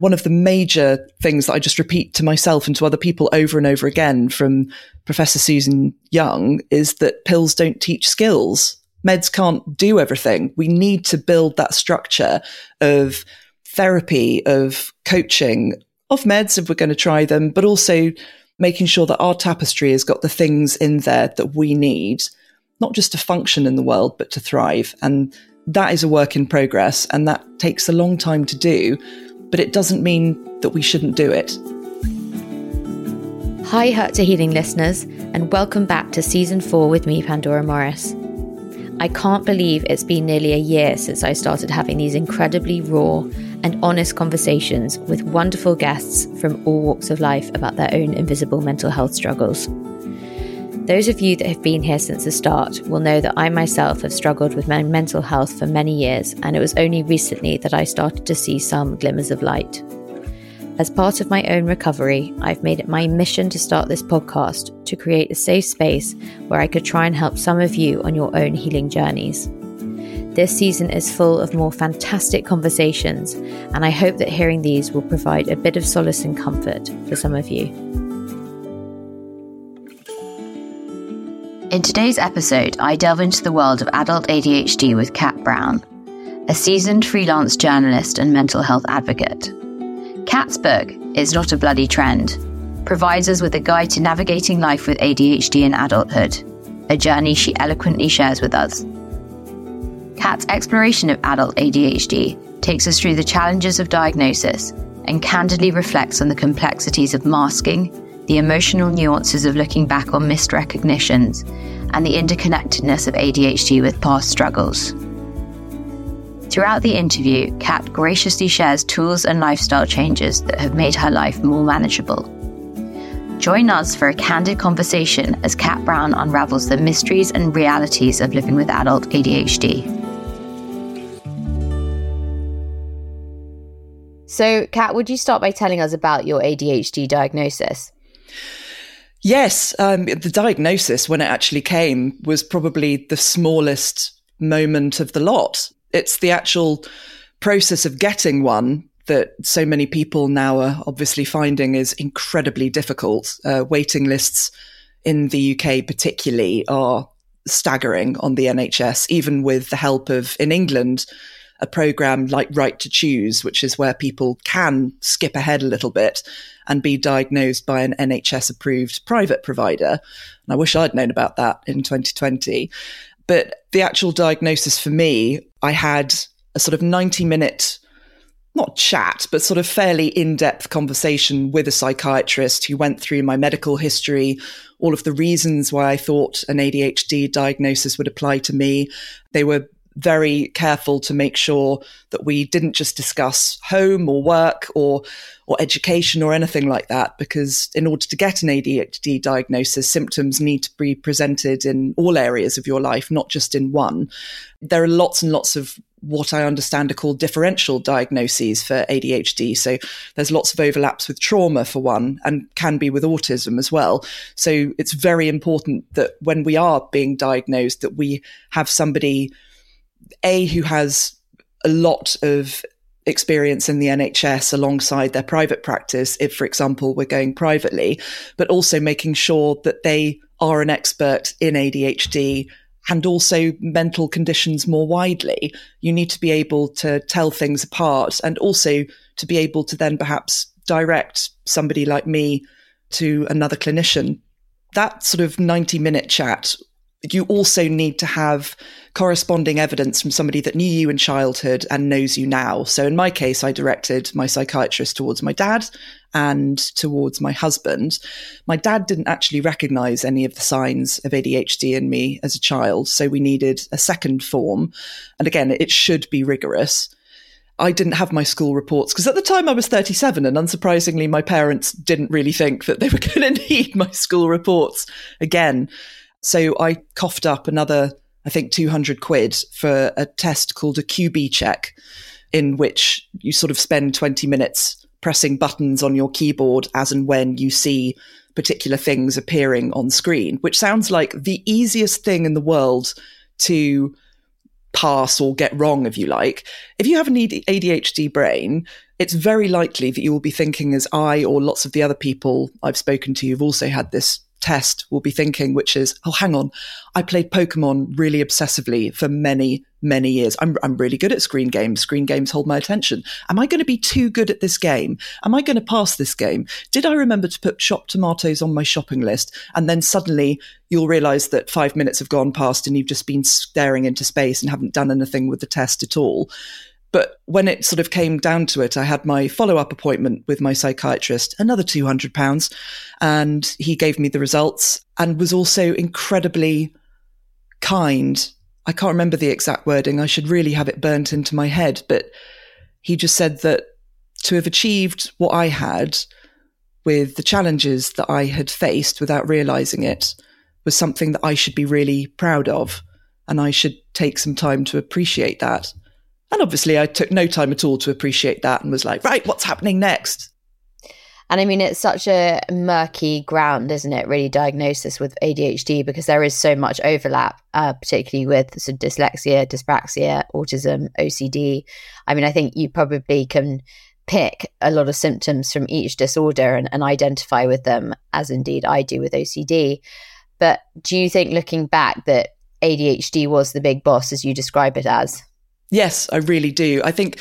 one of the major things that I just repeat to myself and to other people over and over again from Professor Susan Young is that pills don't teach skills. Meds can't do everything. We need to build that structure of therapy, of coaching, of meds if we're going to try them, but also making sure that our tapestry has got the things in there that we need, not just to function in the world, but to thrive. And that is a work in progress and that takes a long time to do but it doesn't mean that we shouldn't do it. Hi, Hurt to Healing listeners, and welcome back to season four with me, Pandora Morris. I can't believe it's been nearly a year since I started having these incredibly raw and honest conversations with wonderful guests from all walks of life about their own invisible mental health struggles. Those of you that have been here since the start will know that I myself have struggled with my mental health for many years, and it was only recently that I started to see some glimmers of light. As part of my own recovery, I've made it my mission to start this podcast to create a safe space where I could try and help some of you on your own healing journeys. This season is full of more fantastic conversations, and I hope that hearing these will provide a bit of solace and comfort for some of you. In today's episode, I delve into the world of adult ADHD with Kat Brown, a seasoned freelance journalist and mental health advocate. Kat's book, It's Not a Bloody Trend, provides us with a guide to navigating life with ADHD in adulthood, a journey she eloquently shares with us. Kat's exploration of adult ADHD takes us through the challenges of diagnosis and candidly reflects on the complexities of masking the emotional nuances of looking back on missed recognitions, and the interconnectedness of ADHD with past struggles. Throughout the interview, Kat graciously shares tools and lifestyle changes that have made her life more manageable. Join us for a candid conversation as Kat Brown unravels the mysteries and realities of living with adult ADHD. So, Kat, would you start by telling us about your ADHD diagnosis? Yes, um, the diagnosis when it actually came was probably the smallest moment of the lot. It's the actual process of getting one that so many people now are obviously finding is incredibly difficult. Uh, waiting lists in the UK, particularly, are staggering on the NHS, even with the help of, in England, a program like Right to Choose, which is where people can skip ahead a little bit and be diagnosed by an NHS approved private provider. And I wish I'd known about that in 2020. But the actual diagnosis for me, I had a sort of 90 minute not chat, but sort of fairly in depth conversation with a psychiatrist who went through my medical history, all of the reasons why I thought an ADHD diagnosis would apply to me. They were very careful to make sure that we didn't just discuss home or work or or education or anything like that because in order to get an ADHD diagnosis symptoms need to be presented in all areas of your life not just in one there are lots and lots of what I understand are called differential diagnoses for ADHD. So there's lots of overlaps with trauma for one and can be with autism as well. So it's very important that when we are being diagnosed that we have somebody a who has a lot of experience in the NHS alongside their private practice, if, for example, we're going privately, but also making sure that they are an expert in ADHD and also mental conditions more widely. You need to be able to tell things apart and also to be able to then perhaps direct somebody like me to another clinician. That sort of 90 minute chat you also need to have corresponding evidence from somebody that knew you in childhood and knows you now. So in my case, I directed my psychiatrist towards my dad and towards my husband. My dad didn't actually recognize any of the signs of ADHD in me as a child. So we needed a second form. And again, it should be rigorous. I didn't have my school reports because at the time I was 37 and unsurprisingly my parents didn't really think that they were going to need my school reports again. So I coughed up another, I think, 200 quid for a test called a QbCheck, in which you sort of spend 20 minutes pressing buttons on your keyboard as and when you see particular things appearing on screen, which sounds like the easiest thing in the world to pass or get wrong, if you like. If you have an ADHD brain, it's very likely that you will be thinking, as I or lots of the other people I've spoken to who've also had this test will be thinking, which is, oh, hang on, I played Pokemon really obsessively for many, many years. I'm, I'm really good at screen games. Screen games hold my attention. Am I going to be too good at this game? Am I going to pass this game? Did I remember to put chopped tomatoes on my shopping list? And then suddenly you'll realize that five minutes have gone past and you've just been staring into space and haven't done anything with the test at all. But when it sort of came down to it, I had my follow up appointment with my psychiatrist, another £200, and he gave me the results and was also incredibly kind. I can't remember the exact wording. I should really have it burnt into my head. But he just said that to have achieved what I had with the challenges that I had faced without realizing it was something that I should be really proud of. And I should take some time to appreciate that. And obviously, I took no time at all to appreciate that and was like, right, what's happening next? And I mean, it's such a murky ground, isn't it? Really, diagnosis with ADHD because there is so much overlap, uh, particularly with sort of dyslexia, dyspraxia, autism, OCD. I mean, I think you probably can pick a lot of symptoms from each disorder and, and identify with them, as indeed I do with OCD. But do you think, looking back, that ADHD was the big boss as you describe it as? Yes, I really do. I think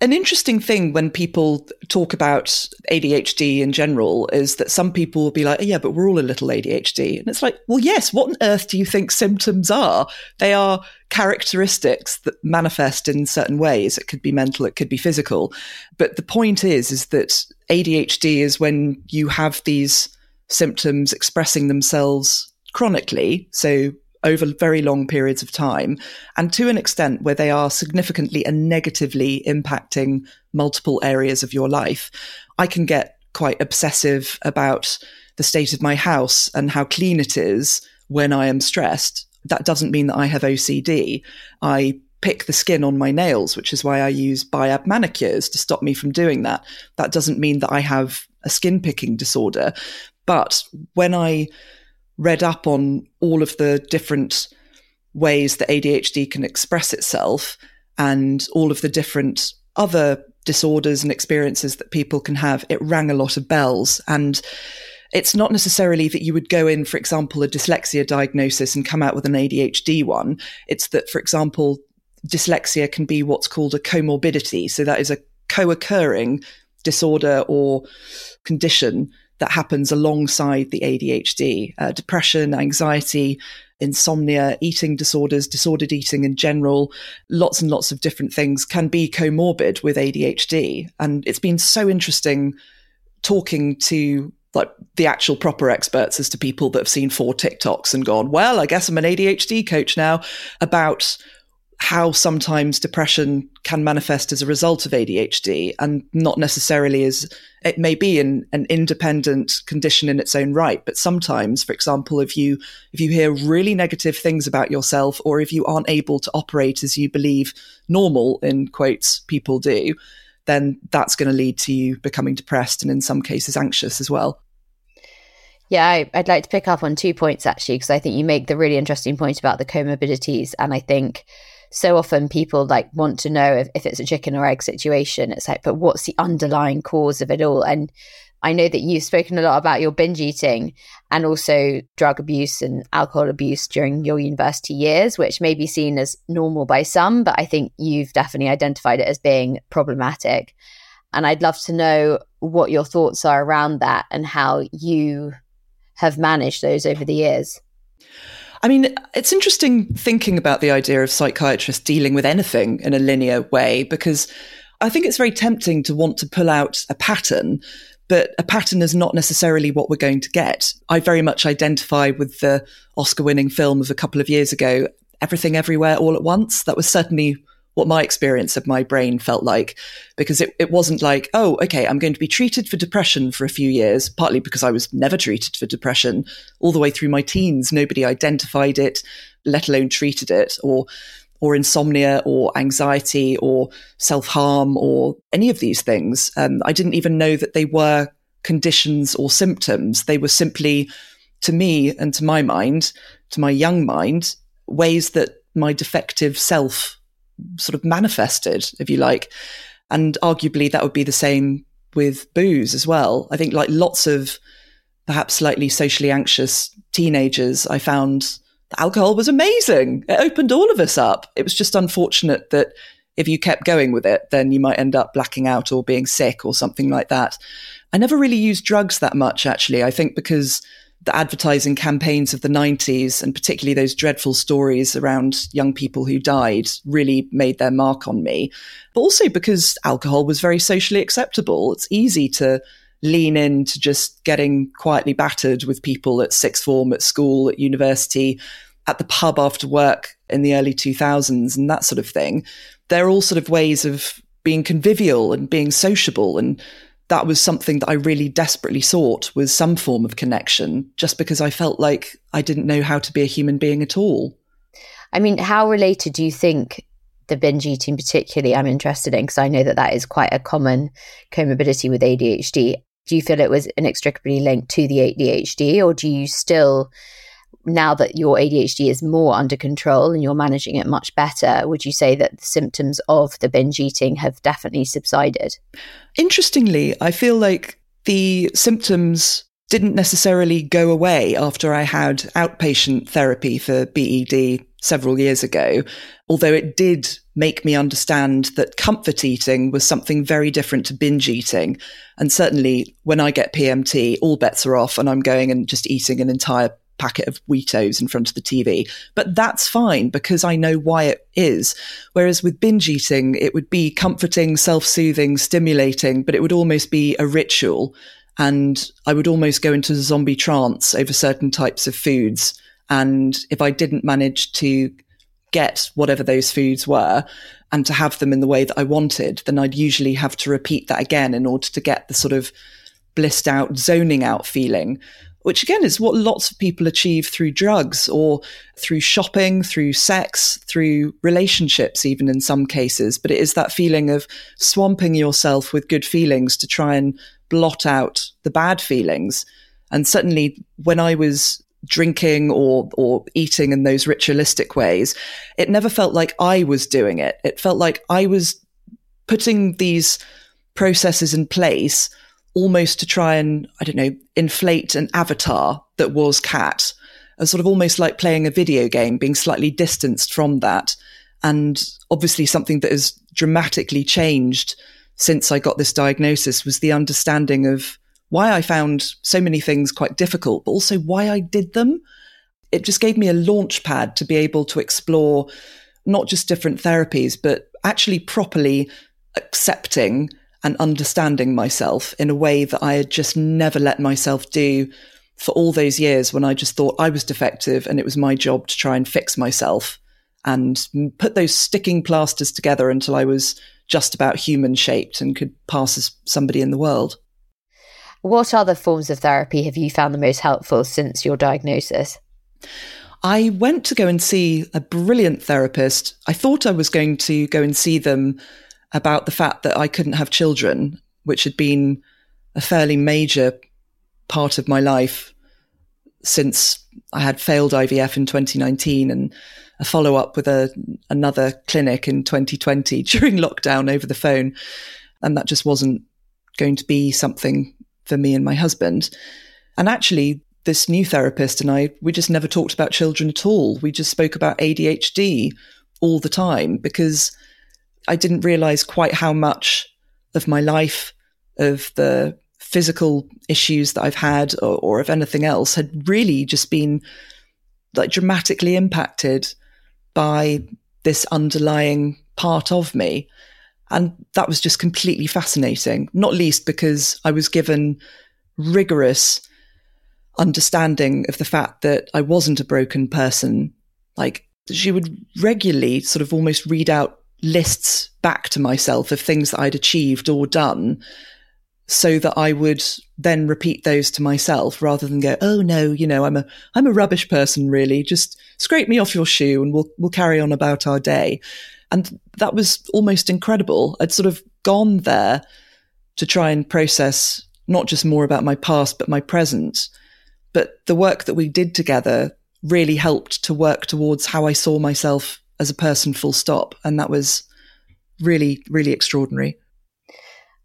an interesting thing when people talk about ADHD in general is that some people will be like, oh, yeah, but we're all a little ADHD. And it's like, well, yes, what on earth do you think symptoms are? They are characteristics that manifest in certain ways. It could be mental, it could be physical. But the point is, is that ADHD is when you have these symptoms expressing themselves chronically. So over very long periods of time, and to an extent where they are significantly and negatively impacting multiple areas of your life. I can get quite obsessive about the state of my house and how clean it is when I am stressed. That doesn't mean that I have OCD. I pick the skin on my nails, which is why I use Biab manicures to stop me from doing that. That doesn't mean that I have a skin picking disorder. But when I read up on all of the different ways that ADHD can express itself and all of the different other disorders and experiences that people can have, it rang a lot of bells. And it's not necessarily that you would go in, for example, a dyslexia diagnosis and come out with an ADHD one. It's that, for example, dyslexia can be what's called a comorbidity. So that is a co occurring disorder or condition that happens alongside the ADHD, uh, depression, anxiety, insomnia, eating disorders, disordered eating in general, lots and lots of different things can be comorbid with ADHD. And it's been so interesting talking to like the actual proper experts as to people that have seen four TikToks and gone, well, I guess I'm an ADHD coach now about how sometimes depression can manifest as a result of ADHD and not necessarily as it may be an, an independent condition in its own right. But sometimes, for example, if you if you hear really negative things about yourself or if you aren't able to operate as you believe normal in quotes people do, then that's going to lead to you becoming depressed and in some cases anxious as well. Yeah, I, would like to pick up on two points actually, because I think you make the really interesting point about the comorbidities. And I think so often people like want to know if, if it's a chicken or egg situation. It's like, but what's the underlying cause of it all? And I know that you've spoken a lot about your binge eating and also drug abuse and alcohol abuse during your university years, which may be seen as normal by some, but I think you've definitely identified it as being problematic. And I'd love to know what your thoughts are around that and how you have managed those over the years. I mean, it's interesting thinking about the idea of psychiatrists dealing with anything in a linear way because I think it's very tempting to want to pull out a pattern, but a pattern is not necessarily what we're going to get. I very much identify with the Oscar winning film of a couple of years ago, Everything Everywhere All at Once. That was certainly what my experience of my brain felt like because it, it wasn't like, oh, okay, I'm going to be treated for depression for a few years, partly because I was never treated for depression all the way through my teens. Nobody identified it, let alone treated it or or insomnia or anxiety or self harm or any of these things. Um, I didn't even know that they were conditions or symptoms. They were simply, to me and to my mind, to my young mind, ways that my defective self sort of manifested, if you like. And arguably that would be the same with booze as well. I think like lots of perhaps slightly socially anxious teenagers, I found alcohol was amazing. It opened all of us up. It was just unfortunate that if you kept going with it, then you might end up blacking out or being sick or something like that. I never really used drugs that much, actually. I think because the advertising campaigns of the 90s and particularly those dreadful stories around young people who died really made their mark on me. But also because alcohol was very socially acceptable. It's easy to lean into just getting quietly battered with people at sixth form, at school, at university, at the pub after work in the early 2000s and that sort of thing. They're all sort of ways of being convivial and being sociable and that was something that I really desperately sought was some form of connection, just because I felt like I didn't know how to be a human being at all. I mean, how related do you think the binge eating, particularly, I'm interested in because I know that that is quite a common comorbidity with ADHD. Do you feel it was inextricably linked to the ADHD, or do you still now that your ADHD is more under control and you're managing it much better, would you say that the symptoms of the binge eating have definitely subsided? Interestingly, I feel like the symptoms didn't necessarily go away after I had outpatient therapy for BED several years ago, although it did make me understand that comfort eating was something very different to binge eating. And certainly when I get PMT, all bets are off and I'm going and just eating an entire packet of Weetos in front of the TV. But that's fine because I know why it is. Whereas with binge eating, it would be comforting, self soothing, stimulating, but it would almost be a ritual. And I would almost go into a zombie trance over certain types of foods. And if I didn't manage to get whatever those foods were and to have them in the way that I wanted, then I'd usually have to repeat that again in order to get the sort of blissed out, zoning out feeling which again is what lots of people achieve through drugs or through shopping, through sex, through relationships, even in some cases. But it is that feeling of swamping yourself with good feelings to try and blot out the bad feelings. And certainly when I was drinking or or eating in those ritualistic ways, it never felt like I was doing it. It felt like I was putting these processes in place almost to try and, I don't know, inflate an avatar that was Kat, as sort of almost like playing a video game, being slightly distanced from that. And obviously, something that has dramatically changed since I got this diagnosis was the understanding of why I found so many things quite difficult, but also why I did them. It just gave me a launch pad to be able to explore not just different therapies, but actually properly accepting and understanding myself in a way that I had just never let myself do for all those years when I just thought I was defective and it was my job to try and fix myself and put those sticking plasters together until I was just about human shaped and could pass as somebody in the world. What other forms of therapy have you found the most helpful since your diagnosis? I went to go and see a brilliant therapist. I thought I was going to go and see them about the fact that I couldn't have children, which had been a fairly major part of my life since I had failed IVF in 2019 and a follow up with a, another clinic in 2020 during lockdown over the phone. And that just wasn't going to be something for me and my husband. And actually, this new therapist and I, we just never talked about children at all. We just spoke about ADHD all the time because I didn't realize quite how much of my life, of the physical issues that I've had, or, or of anything else, had really just been like dramatically impacted by this underlying part of me. And that was just completely fascinating, not least because I was given rigorous understanding of the fact that I wasn't a broken person. Like she would regularly sort of almost read out lists back to myself of things that I'd achieved or done so that I would then repeat those to myself rather than go, oh no, you know, I'm a I'm a rubbish person really. Just scrape me off your shoe and we'll we'll carry on about our day. And that was almost incredible. I'd sort of gone there to try and process not just more about my past but my present. But the work that we did together really helped to work towards how I saw myself as a person, full stop. And that was really, really extraordinary.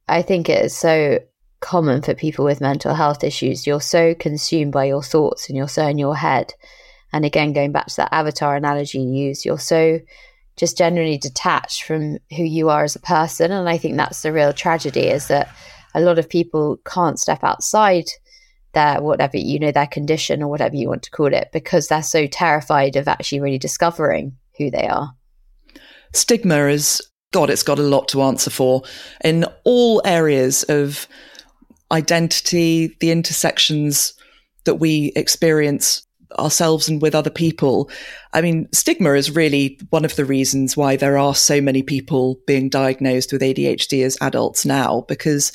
I think it is so common for people with mental health issues. You're so consumed by your thoughts and you're so in your head. And again, going back to that avatar analogy you use, you're so just generally detached from who you are as a person. And I think that's the real tragedy is that a lot of people can't step outside their whatever, you know, their condition or whatever you want to call it, because they're so terrified of actually really discovering who they are. Stigma is God, it's got a lot to answer for in all areas of identity, the intersections that we experience ourselves and with other people. I mean, stigma is really one of the reasons why there are so many people being diagnosed with ADHD as adults now, because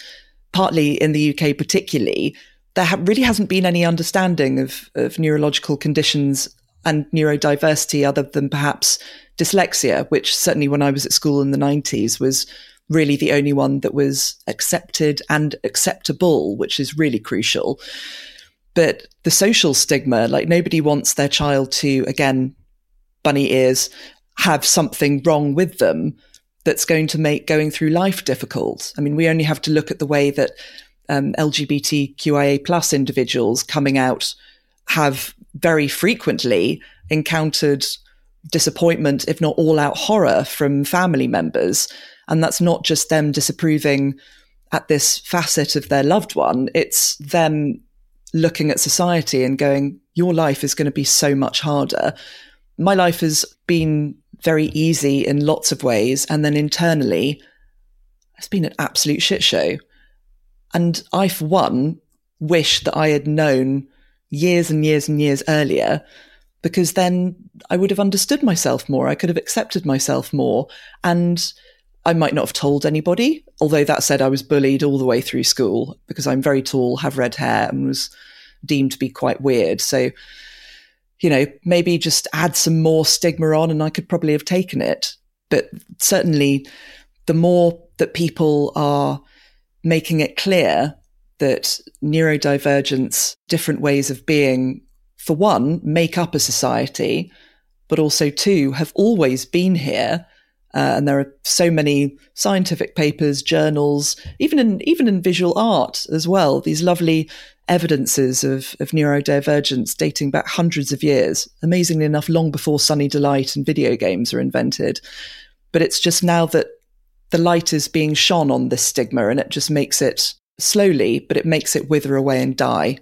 partly in the UK, particularly, there ha- really hasn't been any understanding of, of neurological conditions and neurodiversity other than perhaps dyslexia, which certainly when I was at school in the 90s was really the only one that was accepted and acceptable, which is really crucial. But the social stigma, like nobody wants their child to, again, bunny ears, have something wrong with them that's going to make going through life difficult. I mean, we only have to look at the way that um, LGBTQIA plus individuals coming out have very frequently encountered disappointment, if not all out horror from family members. And that's not just them disapproving at this facet of their loved one. It's them looking at society and going, your life is going to be so much harder. My life has been very easy in lots of ways. And then internally, it's been an absolute shit show. And I, for one, wish that I had known years and years and years earlier because then I would have understood myself more. I could have accepted myself more. And I might not have told anybody. Although that said, I was bullied all the way through school because I'm very tall, have red hair, and was deemed to be quite weird. So, you know, maybe just add some more stigma on and I could probably have taken it. But certainly, the more that people are making it clear that neurodivergence, different ways of being, for one, make up a society, but also two, have always been here. Uh, and there are so many scientific papers, journals, even in even in visual art as well. These lovely evidences of, of neurodivergence dating back hundreds of years. Amazingly enough, long before Sunny Delight and video games are invented. But it's just now that the light is being shone on this stigma, and it just makes it slowly, but it makes it wither away and die.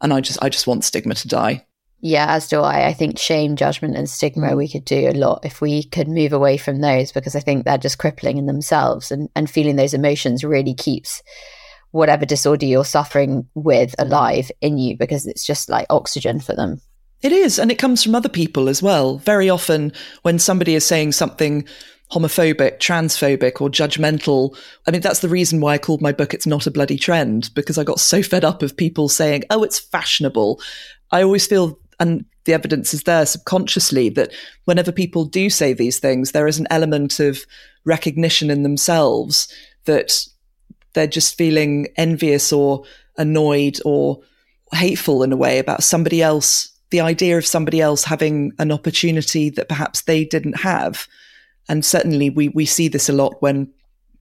And I just I just want stigma to die. Yeah, as do I. I think shame, judgment, and stigma we could do a lot if we could move away from those because I think they're just crippling in themselves and, and feeling those emotions really keeps whatever disorder you're suffering with alive in you because it's just like oxygen for them. It is. And it comes from other people as well. Very often when somebody is saying something homophobic, transphobic, or judgmental. I mean, that's the reason why I called my book It's Not a Bloody Trend, because I got so fed up of people saying, oh, it's fashionable. I always feel, and the evidence is there subconsciously, that whenever people do say these things, there is an element of recognition in themselves that they're just feeling envious or annoyed or hateful in a way about somebody else, the idea of somebody else having an opportunity that perhaps they didn't have. And certainly we, we see this a lot when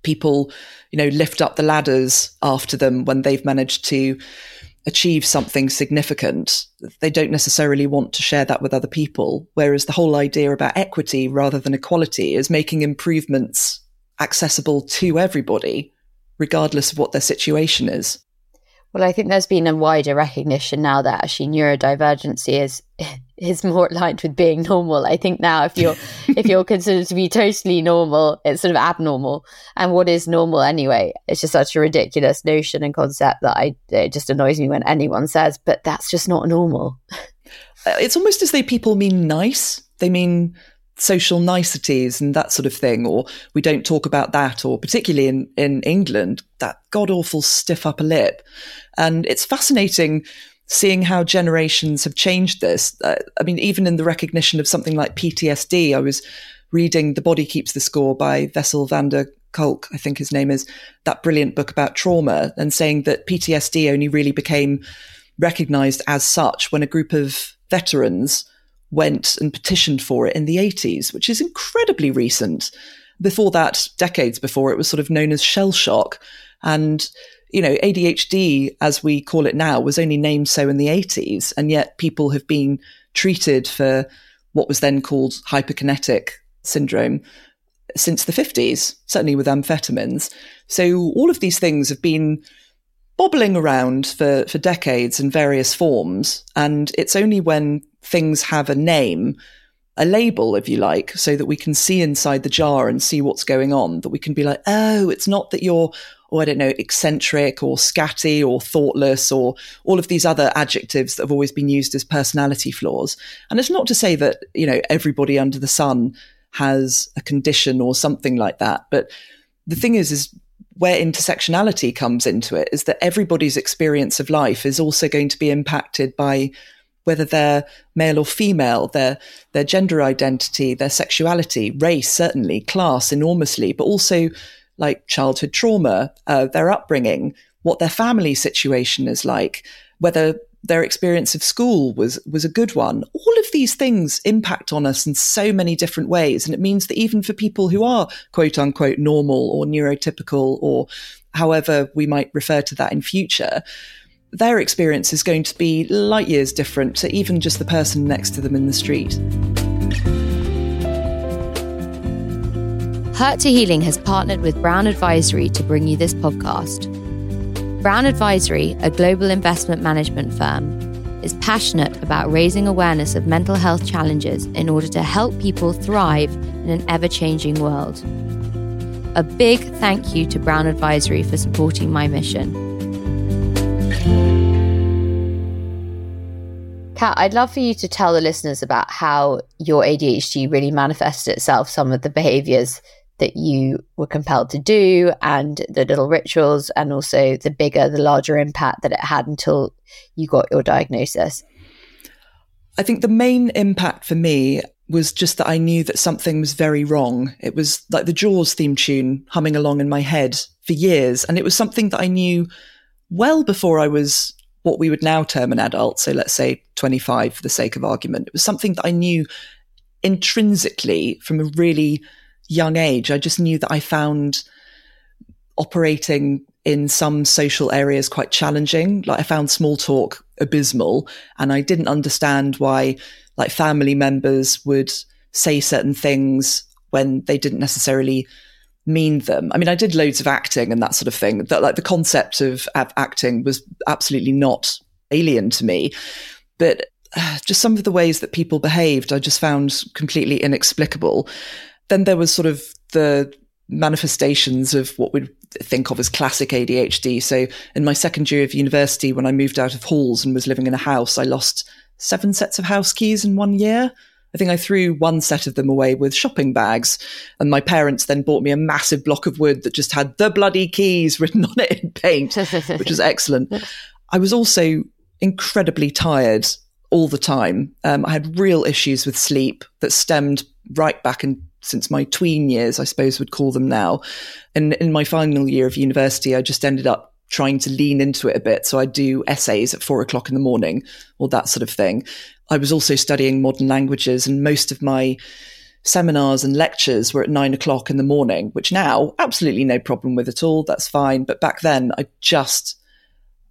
people, you know, lift up the ladders after them when they've managed to achieve something significant. They don't necessarily want to share that with other people. Whereas the whole idea about equity rather than equality is making improvements accessible to everybody, regardless of what their situation is. Well, I think there's been a wider recognition now that actually neurodivergency is is more aligned with being normal. I think now if you're if you're considered to be totally normal, it's sort of abnormal. And what is normal anyway? It's just such a ridiculous notion and concept that I it just annoys me when anyone says, but that's just not normal. Uh, it's almost as though people mean nice. They mean social niceties and that sort of thing, or we don't talk about that, or particularly in, in England, that god awful stiff upper lip. And it's fascinating seeing how generations have changed this. Uh, I mean, even in the recognition of something like PTSD, I was reading The Body Keeps the Score by Bessel van der Kolk, I think his name is, that brilliant book about trauma, and saying that PTSD only really became recognized as such when a group of veterans went and petitioned for it in the 80s, which is incredibly recent. Before that, decades before, it was sort of known as shell shock. And, you know, ADHD, as we call it now, was only named so in the 80s. And yet people have been treated for what was then called hyperkinetic syndrome since the 50s, certainly with amphetamines. So all of these things have been bobbling around for, for decades in various forms. And it's only when things have a name, a label, if you like, so that we can see inside the jar and see what's going on, that we can be like, oh, it's not that you're, or oh, I don't know, eccentric or scatty or thoughtless or all of these other adjectives that have always been used as personality flaws. And it's not to say that, you know, everybody under the sun has a condition or something like that. But the thing is, is where intersectionality comes into it is that everybody's experience of life is also going to be impacted by whether they're male or female, their their gender identity, their sexuality, race, certainly, class, enormously, but also like childhood trauma, uh, their upbringing, what their family situation is like, whether their experience of school was was a good one. All of these things impact on us in so many different ways, and it means that even for people who are quote unquote normal or neurotypical or however we might refer to that in future, their experience is going to be light years different to even just the person next to them in the street. Hurt to Healing has partnered with Brown Advisory to bring you this podcast. Brown Advisory, a global investment management firm, is passionate about raising awareness of mental health challenges in order to help people thrive in an ever changing world. A big thank you to Brown Advisory for supporting my mission. Kat, I'd love for you to tell the listeners about how your ADHD really manifested itself, some of the behaviors that you were compelled to do and the little rituals and also the bigger the larger impact that it had until you got your diagnosis? I think the main impact for me was just that i knew that something was very wrong. It was like the jaws theme tune humming along in my head for years and it was something that i knew well before i was what we would now term an adult so let's say 25 for the sake of argument. It was something that i knew intrinsically from a really young age, I just knew that I found operating in some social areas quite challenging. Like I found small talk abysmal and I didn't understand why like family members would say certain things when they didn't necessarily mean them. I mean, I did loads of acting and that sort of thing. That like the concept of, acting was absolutely not alien to me, but uh, just some of the ways that people behaved, I just found completely inexplicable. Then there was sort of the manifestations of what we'd think of as classic ADHD. So in my second year of university, when I moved out of halls and was living in a house, I lost seven sets of house keys in one year. I think I threw one set of them away with shopping bags. And my parents then bought me a massive block of wood that just had the bloody keys written on it in paint, which was excellent. I was also incredibly tired all the time. Um, I had real issues with sleep that stemmed right back in since my tween years, I suppose would call them now. And in my final year of university, I just ended up trying to lean into it a bit. So I'd do essays at four o'clock in the morning or that sort of thing. I was also studying modern languages and most of my seminars and lectures were at nine o'clock in the morning, which now absolutely no problem with at all. That's fine. But back then I just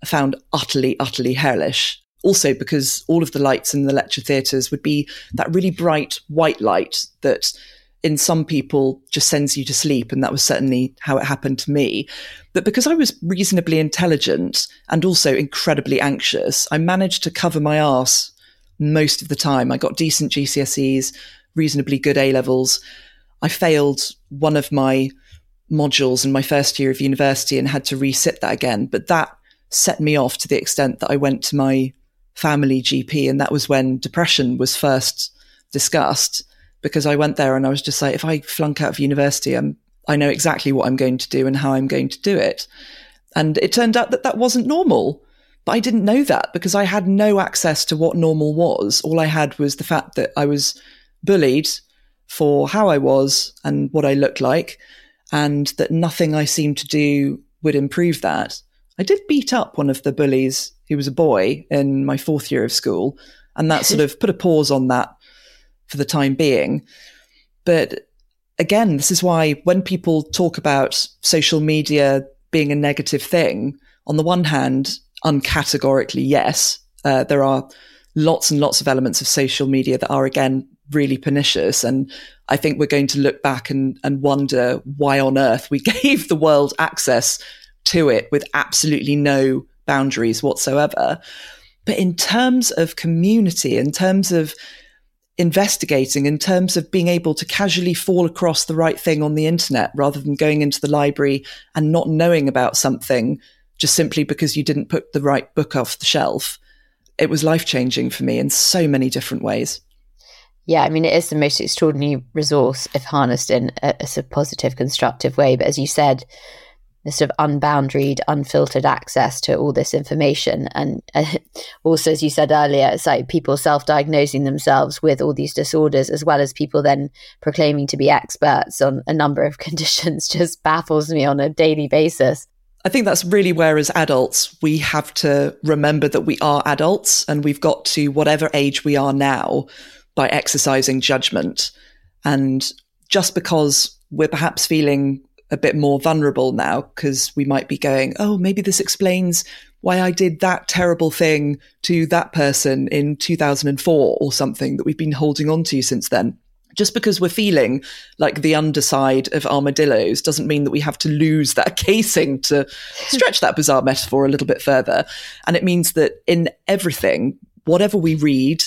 found utterly, utterly hellish. Also because all of the lights in the lecture theatres would be that really bright white light that in some people just sends you to sleep. And that was certainly how it happened to me. But because I was reasonably intelligent and also incredibly anxious, I managed to cover my ass most of the time. I got decent GCSEs, reasonably good A levels. I failed one of my modules in my first year of university and had to resit that again. But that set me off to the extent that I went to my family GP. And that was when depression was first discussed because I went there and I was just like, if I flunk out of university, I'm, I know exactly what I'm going to do and how I'm going to do it. And it turned out that that wasn't normal. But I didn't know that because I had no access to what normal was. All I had was the fact that I was bullied for how I was and what I looked like, and that nothing I seemed to do would improve that. I did beat up one of the bullies, He was a boy in my fourth year of school, And that sort of put a pause on that for the time being. But again, this is why when people talk about social media being a negative thing, on the one hand, uncategorically, yes, uh, there are lots and lots of elements of social media that are again really pernicious. And I think we're going to look back and, and wonder why on earth we gave the world access to it with absolutely no boundaries whatsoever. But in terms of community, in terms of investigating, in terms of being able to casually fall across the right thing on the internet rather than going into the library and not knowing about something just simply because you didn't put the right book off the shelf, it was life changing for me in so many different ways. Yeah, I mean, it is the most extraordinary resource if harnessed in a, a positive, constructive way. But as you said, the sort of unboundaried, unfiltered access to all this information. And uh, also, as you said earlier, it's like people self diagnosing themselves with all these disorders, as well as people then proclaiming to be experts on a number of conditions, just baffles me on a daily basis. I think that's really where, as adults, we have to remember that we are adults and we've got to, whatever age we are now, by exercising judgment. And just because we're perhaps feeling a bit more vulnerable now, because we might be going, oh, maybe this explains why I did that terrible thing to that person in 2004 or something that we've been holding on to since then. Just because we're feeling like the underside of armadillos doesn't mean that we have to lose that casing to stretch that bizarre metaphor a little bit further. And it means that in everything, whatever we read,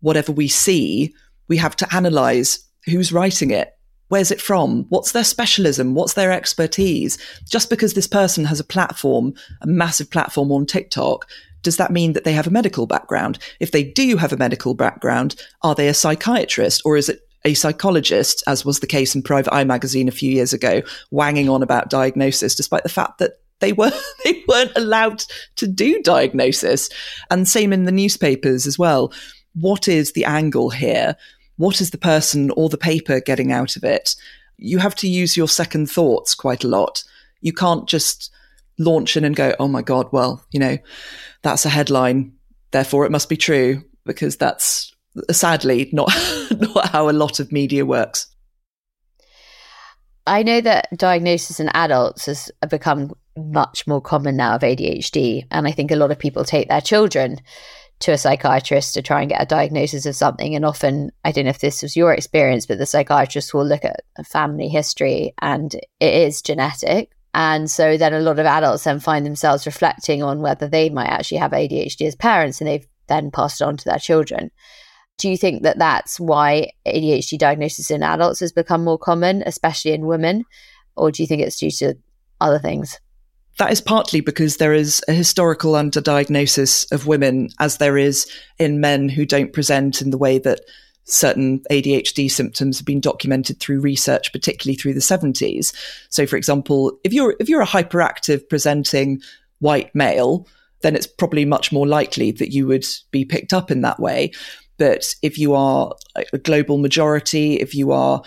whatever we see, we have to analyze who's writing it. Where's it from? What's their specialism? What's their expertise? Just because this person has a platform, a massive platform on TikTok, does that mean that they have a medical background? If they do have a medical background, are they a psychiatrist or is it a psychologist, as was the case in Private Eye magazine a few years ago, wanging on about diagnosis, despite the fact that they were they weren't allowed to do diagnosis. And same in the newspapers as well what is the angle here? What is the person or the paper getting out of it? You have to use your second thoughts quite a lot. You can't just launch in and go, oh my God, well, you know, that's a headline. Therefore, it must be true because that's sadly not, not how a lot of media works. I know that diagnosis in adults has become much more common now of ADHD. And I think a lot of people take their children to a psychiatrist to try and get a diagnosis of something. And often, I don't know if this was your experience, but the psychiatrist will look at a family history and it is genetic. And so then a lot of adults then find themselves reflecting on whether they might actually have ADHD as parents and they've then passed it on to their children. Do you think that that's why ADHD diagnosis in adults has become more common, especially in women? Or do you think it's due to other things? That is partly because there is a historical underdiagnosis of women, as there is in men who don't present in the way that certain ADHD symptoms have been documented through research, particularly through the 70s. So, for example, if you're if you're a hyperactive presenting white male, then it's probably much more likely that you would be picked up in that way. But if you are a global majority, if you are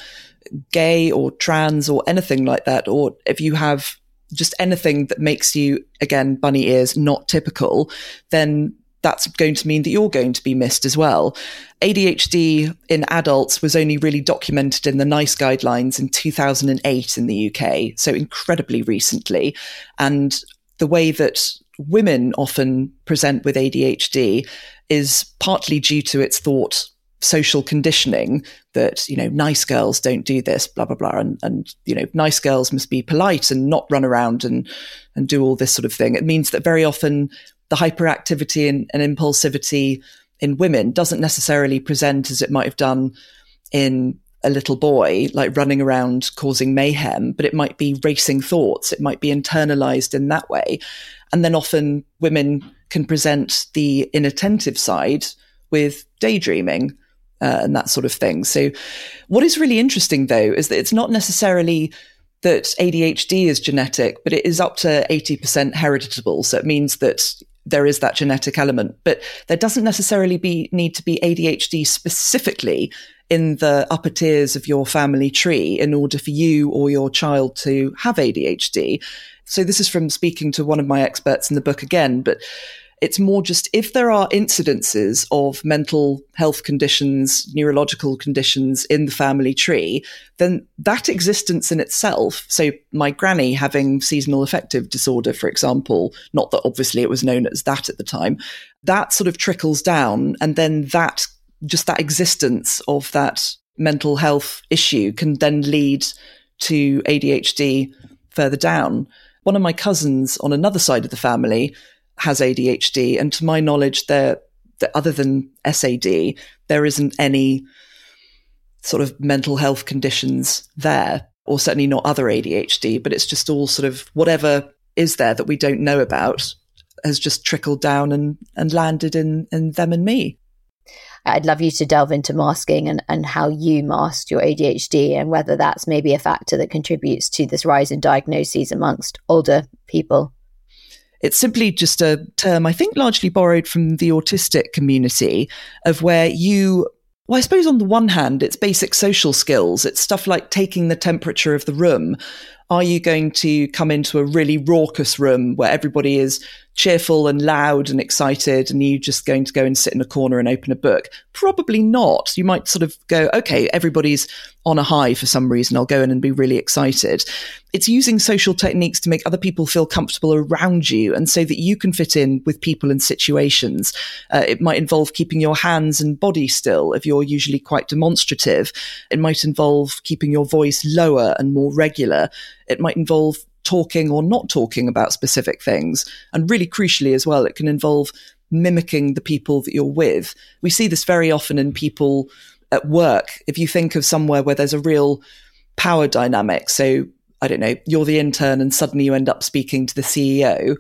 gay or trans or anything like that, or if you have just anything that makes you, again, bunny ears, not typical, then that's going to mean that you're going to be missed as well. ADHD in adults was only really documented in the NICE guidelines in 2008 in the UK, so incredibly recently. And the way that women often present with ADHD is partly due to its thought social conditioning that you know nice girls don't do this blah blah blah. And and you know nice girls must be polite and not run around and and do all this sort of thing. It means that very often the hyperactivity and, and impulsivity in women doesn't necessarily present as it might have done in a little boy like running around causing mayhem but it might be racing thoughts. It might be internalized in that way. And then often women can present the inattentive side with daydreaming uh, and that sort of thing. So, what is really interesting though is that it's not necessarily that ADHD is genetic, but it is up to 80% heritable. So it means that there is that genetic element, but there doesn't necessarily be need to be ADHD specifically in the upper tiers of your family tree in order for you or your child to have ADHD. So this is from speaking to one of my experts in the book again, but It's more just if there are incidences of mental health conditions, neurological conditions in the family tree, then that existence in itself, so my granny having seasonal affective disorder, for example, not that obviously it was known as that at the time, that sort of trickles down. And then that, just that existence of that mental health issue can then lead to ADHD further down. One of my cousins on another side of the family has ADHD, and to my knowledge, there, other than SAD, there isn't any sort of mental health conditions there, or certainly not other ADHD, but it's just all sort of whatever is there that we don't know about has just trickled down and, and landed in, in them and me. I'd love you to delve into masking and, and how you masked your ADHD and whether that's maybe a factor that contributes to this rise in diagnoses amongst older people. It's simply just a term, I think, largely borrowed from the autistic community, of where you well, I suppose on the one hand, it's basic social skills. It's stuff like taking the temperature of the room. Are you going to come into a really raucous room where everybody is cheerful and loud and excited and you just going to go and sit in a corner and open a book? Probably not. You might sort of go, okay, everybody's on a high for some reason. I'll go in and be really excited. It's using social techniques to make other people feel comfortable around you and so that you can fit in with people and situations. Uh, it might involve keeping your hands and body still if you're usually quite demonstrative. It might involve keeping your voice lower and more regular. It might involve talking or not talking about specific things. And really crucially as well, it can involve mimicking the people that you're with. We see this very often in people at work. If you think of somewhere where there's a real power dynamic, so I don't know, you're the intern and suddenly you end up speaking to the CEO,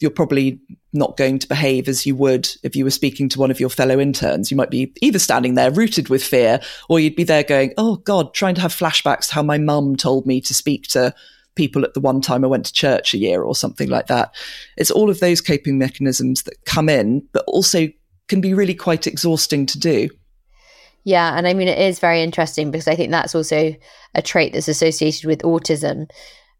you're probably not going to behave as you would if you were speaking to one of your fellow interns. You might be either standing there rooted with fear, or you'd be there going, Oh God, trying to have flashbacks to how my mum told me to speak to people at the one time I went to church a year or something mm. like that. It's all of those coping mechanisms that come in, but also can be really quite exhausting to do. Yeah, and I mean, it is very interesting because I think that's also a trait that's associated with autism.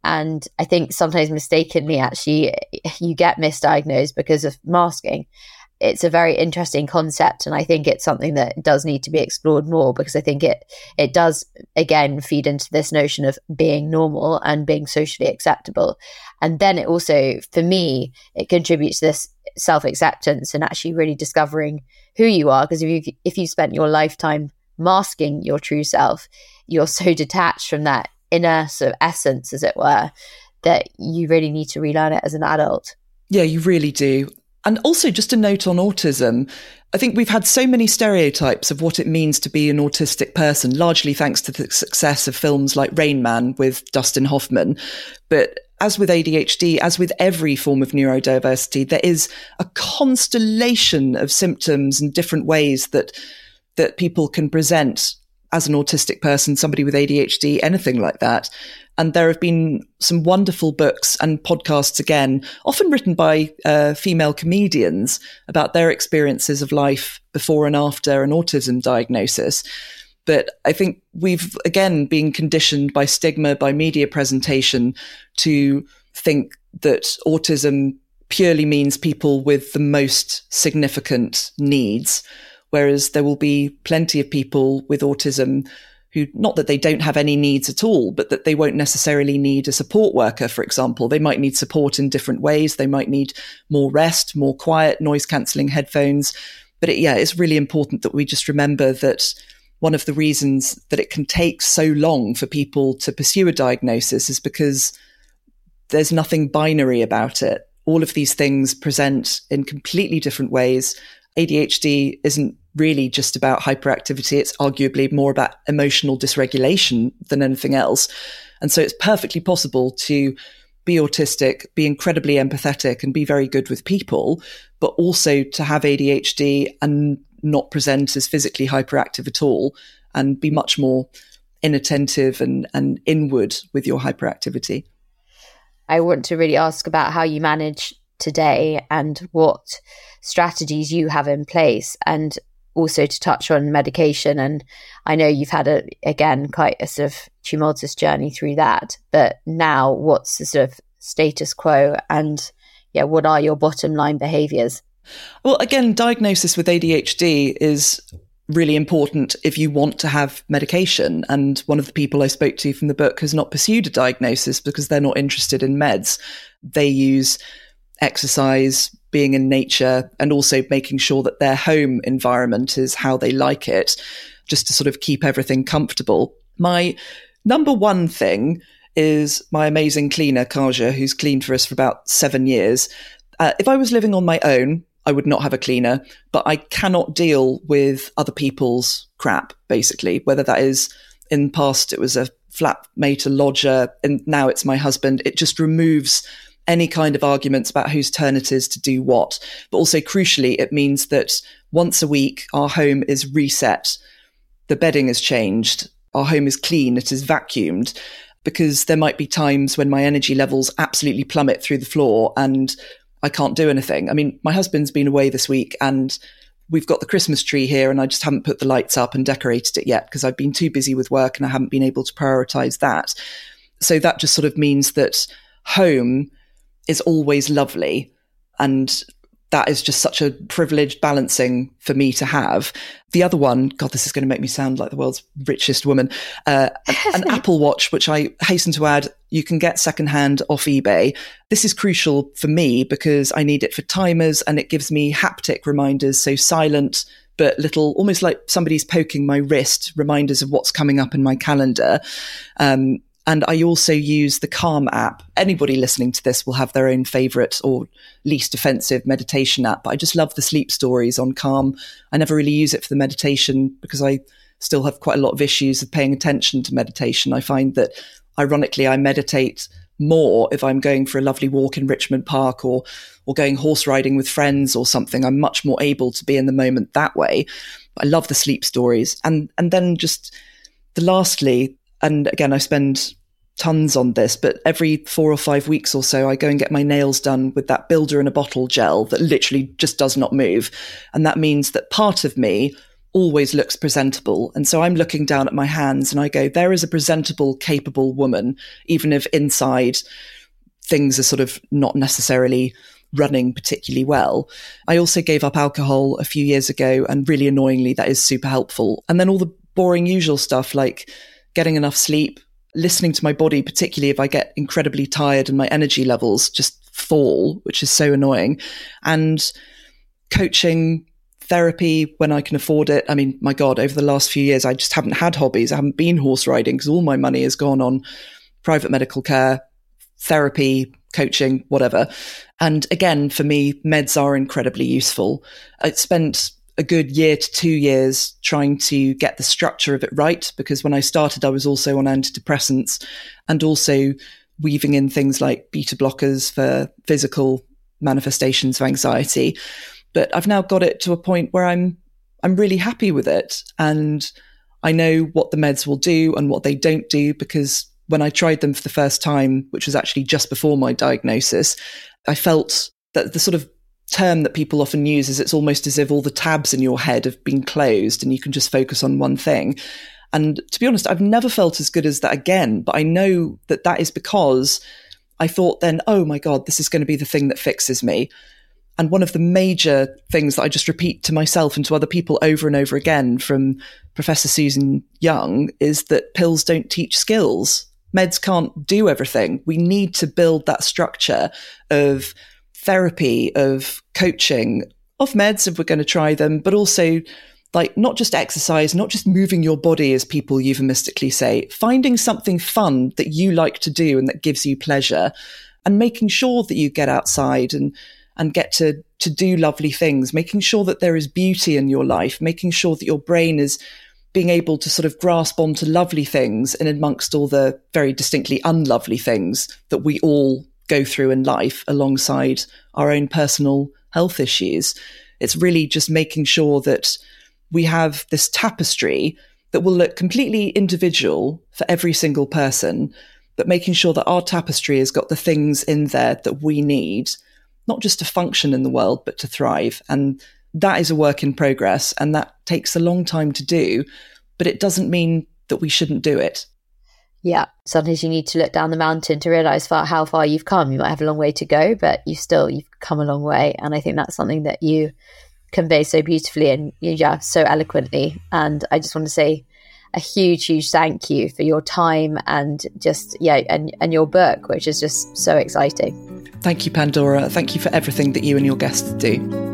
And I think sometimes mistakenly, actually, you get misdiagnosed because of masking it's a very interesting concept and i think it's something that does need to be explored more because i think it it does again feed into this notion of being normal and being socially acceptable. And then it also for me it contributes this self-acceptance and actually really discovering who you are because if you if you spent your lifetime masking your true self you're so detached from that inner sort of essence as it were that you really need to relearn it as an adult. Yeah you really do and also, just a note on autism. I think we've had so many stereotypes of what it means to be an autistic person, largely thanks to the success of films like Rain Man with Dustin Hoffman. But as with ADHD, as with every form of neurodiversity, there is a constellation of symptoms and different ways that that people can present as an autistic person, somebody with ADHD, anything like that. And there have been some wonderful books and podcasts again, often written by uh, female comedians about their experiences of life before and after an autism diagnosis. But I think we've again been conditioned by stigma, by media presentation to think that autism purely means people with the most significant needs, whereas there will be plenty of people with autism who, not that they don't have any needs at all, but that they won't necessarily need a support worker, for example. They might need support in different ways. They might need more rest, more quiet, noise cancelling headphones. But it, yeah, it's really important that we just remember that one of the reasons that it can take so long for people to pursue a diagnosis is because there's nothing binary about it. All of these things present in completely different ways. ADHD isn't really just about hyperactivity. It's arguably more about emotional dysregulation than anything else. And so it's perfectly possible to be autistic, be incredibly empathetic, and be very good with people, but also to have ADHD and not present as physically hyperactive at all and be much more inattentive and, and inward with your hyperactivity. I want to really ask about how you manage today and what strategies you have in place. And also to touch on medication. And I know you've had a again quite a sort of tumultuous journey through that. But now, what's the sort of status quo? And yeah, what are your bottom line behaviors? Well, again, diagnosis with ADHD is really important if you want to have medication. And one of the people I spoke to from the book has not pursued a diagnosis because they're not interested in meds. They use exercise, being in nature, and also making sure that their home environment is how they like it, just to sort of keep everything comfortable. My number one thing is my amazing cleaner, Kaja, who's cleaned for us for about seven years. Uh, if I was living on my own, I would not have a cleaner, but I cannot deal with other people's crap, basically, whether that is in the past it was a flatmate, a lodger, and now it's my husband. It just removes any kind of arguments about whose turn it is to do what. But also, crucially, it means that once a week, our home is reset, the bedding is changed, our home is clean, it is vacuumed. Because there might be times when my energy levels absolutely plummet through the floor and I can't do anything. I mean, my husband's been away this week and we've got the Christmas tree here and I just haven't put the lights up and decorated it yet because I've been too busy with work and I haven't been able to prioritize that. So that just sort of means that home is always lovely and that is just such a privileged balancing for me to have. The other one, God, this is going to make me sound like the world's richest woman. Uh, an Apple Watch, which I hasten to add, you can get secondhand off eBay. This is crucial for me because I need it for timers and it gives me haptic reminders. So silent, but little, almost like somebody's poking my wrist, reminders of what's coming up in my calendar. Um, and I also use the Calm app. Anybody listening to this will have their own favorite or least offensive meditation app, but I just love the sleep stories on Calm. I never really use it for the meditation because I still have quite a lot of issues of paying attention to meditation. I find that ironically, I meditate more if I'm going for a lovely walk in Richmond Park or or going horse riding with friends or something. I'm much more able to be in the moment that way. I love the sleep stories. And and then just the lastly, and again, I spend tons on this, but every four or five weeks or so, I go and get my nails done with that builder in a bottle gel that literally just does not move. And that means that part of me always looks presentable. And so I'm looking down at my hands and I go, there is a presentable, capable woman, even if inside things are sort of not necessarily running particularly well. I also gave up alcohol a few years ago and really annoyingly, that is super helpful. And then all the boring usual stuff like getting enough sleep, listening to my body, particularly if I get incredibly tired and my energy levels just fall, which is so annoying, and coaching therapy when I can afford it. I mean, my God, over the last few years, I just haven't had hobbies. I haven't been horse riding because all my money has gone on private medical care, therapy, coaching, whatever. And again, for me, meds are incredibly useful. I spent a good year to two years trying to get the structure of it right. Because when I started, I was also on antidepressants and also weaving in things like beta blockers for physical manifestations of anxiety. But I've now got it to a point where I'm I'm really happy with it. And I know what the meds will do and what they don't do because when I tried them for the first time, which was actually just before my diagnosis, I felt that the sort of term that people often use is it's almost as if all the tabs in your head have been closed and you can just focus on one thing. And to be honest, I've never felt as good as that again, but I know that that is because I thought then, oh my God, this is going to be the thing that fixes me. And one of the major things that I just repeat to myself and to other people over and over again from Professor Susan Young is that pills don't teach skills. Meds can't do everything. We need to build that structure of therapy, of coaching, of meds if we're going to try them, but also like not just exercise, not just moving your body, as people euphemistically say, finding something fun that you like to do and that gives you pleasure, and making sure that you get outside and and get to to do lovely things, making sure that there is beauty in your life, making sure that your brain is being able to sort of grasp onto lovely things and amongst all the very distinctly unlovely things that we all go through in life alongside our own personal health issues. It's really just making sure that we have this tapestry that will look completely individual for every single person, but making sure that our tapestry has got the things in there that we need, not just to function in the world, but to thrive. And that is a work in progress and that takes a long time to do, but it doesn't mean that we shouldn't do it. Yeah. Sometimes you need to look down the mountain to realize far, how far you've come. You might have a long way to go, but you still, you've come a long way. And I think that's something that you convey so beautifully and yeah, so eloquently. And I just want to say a huge, huge thank you for your time and just, yeah, and, and your book, which is just so exciting. Thank you, Pandora. Thank you for everything that you and your guests do.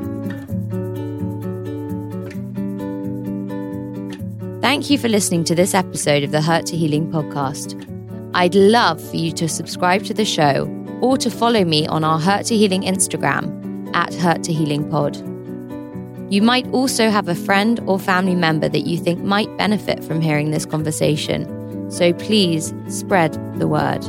Thank you for listening to this episode of the Hurt to Healing podcast. I'd love for you to subscribe to the show or to follow me on our Hurt to Healing Instagram at Hurt to Healing Pod. You might also have a friend or family member that you think might benefit from hearing this conversation, so please spread the word.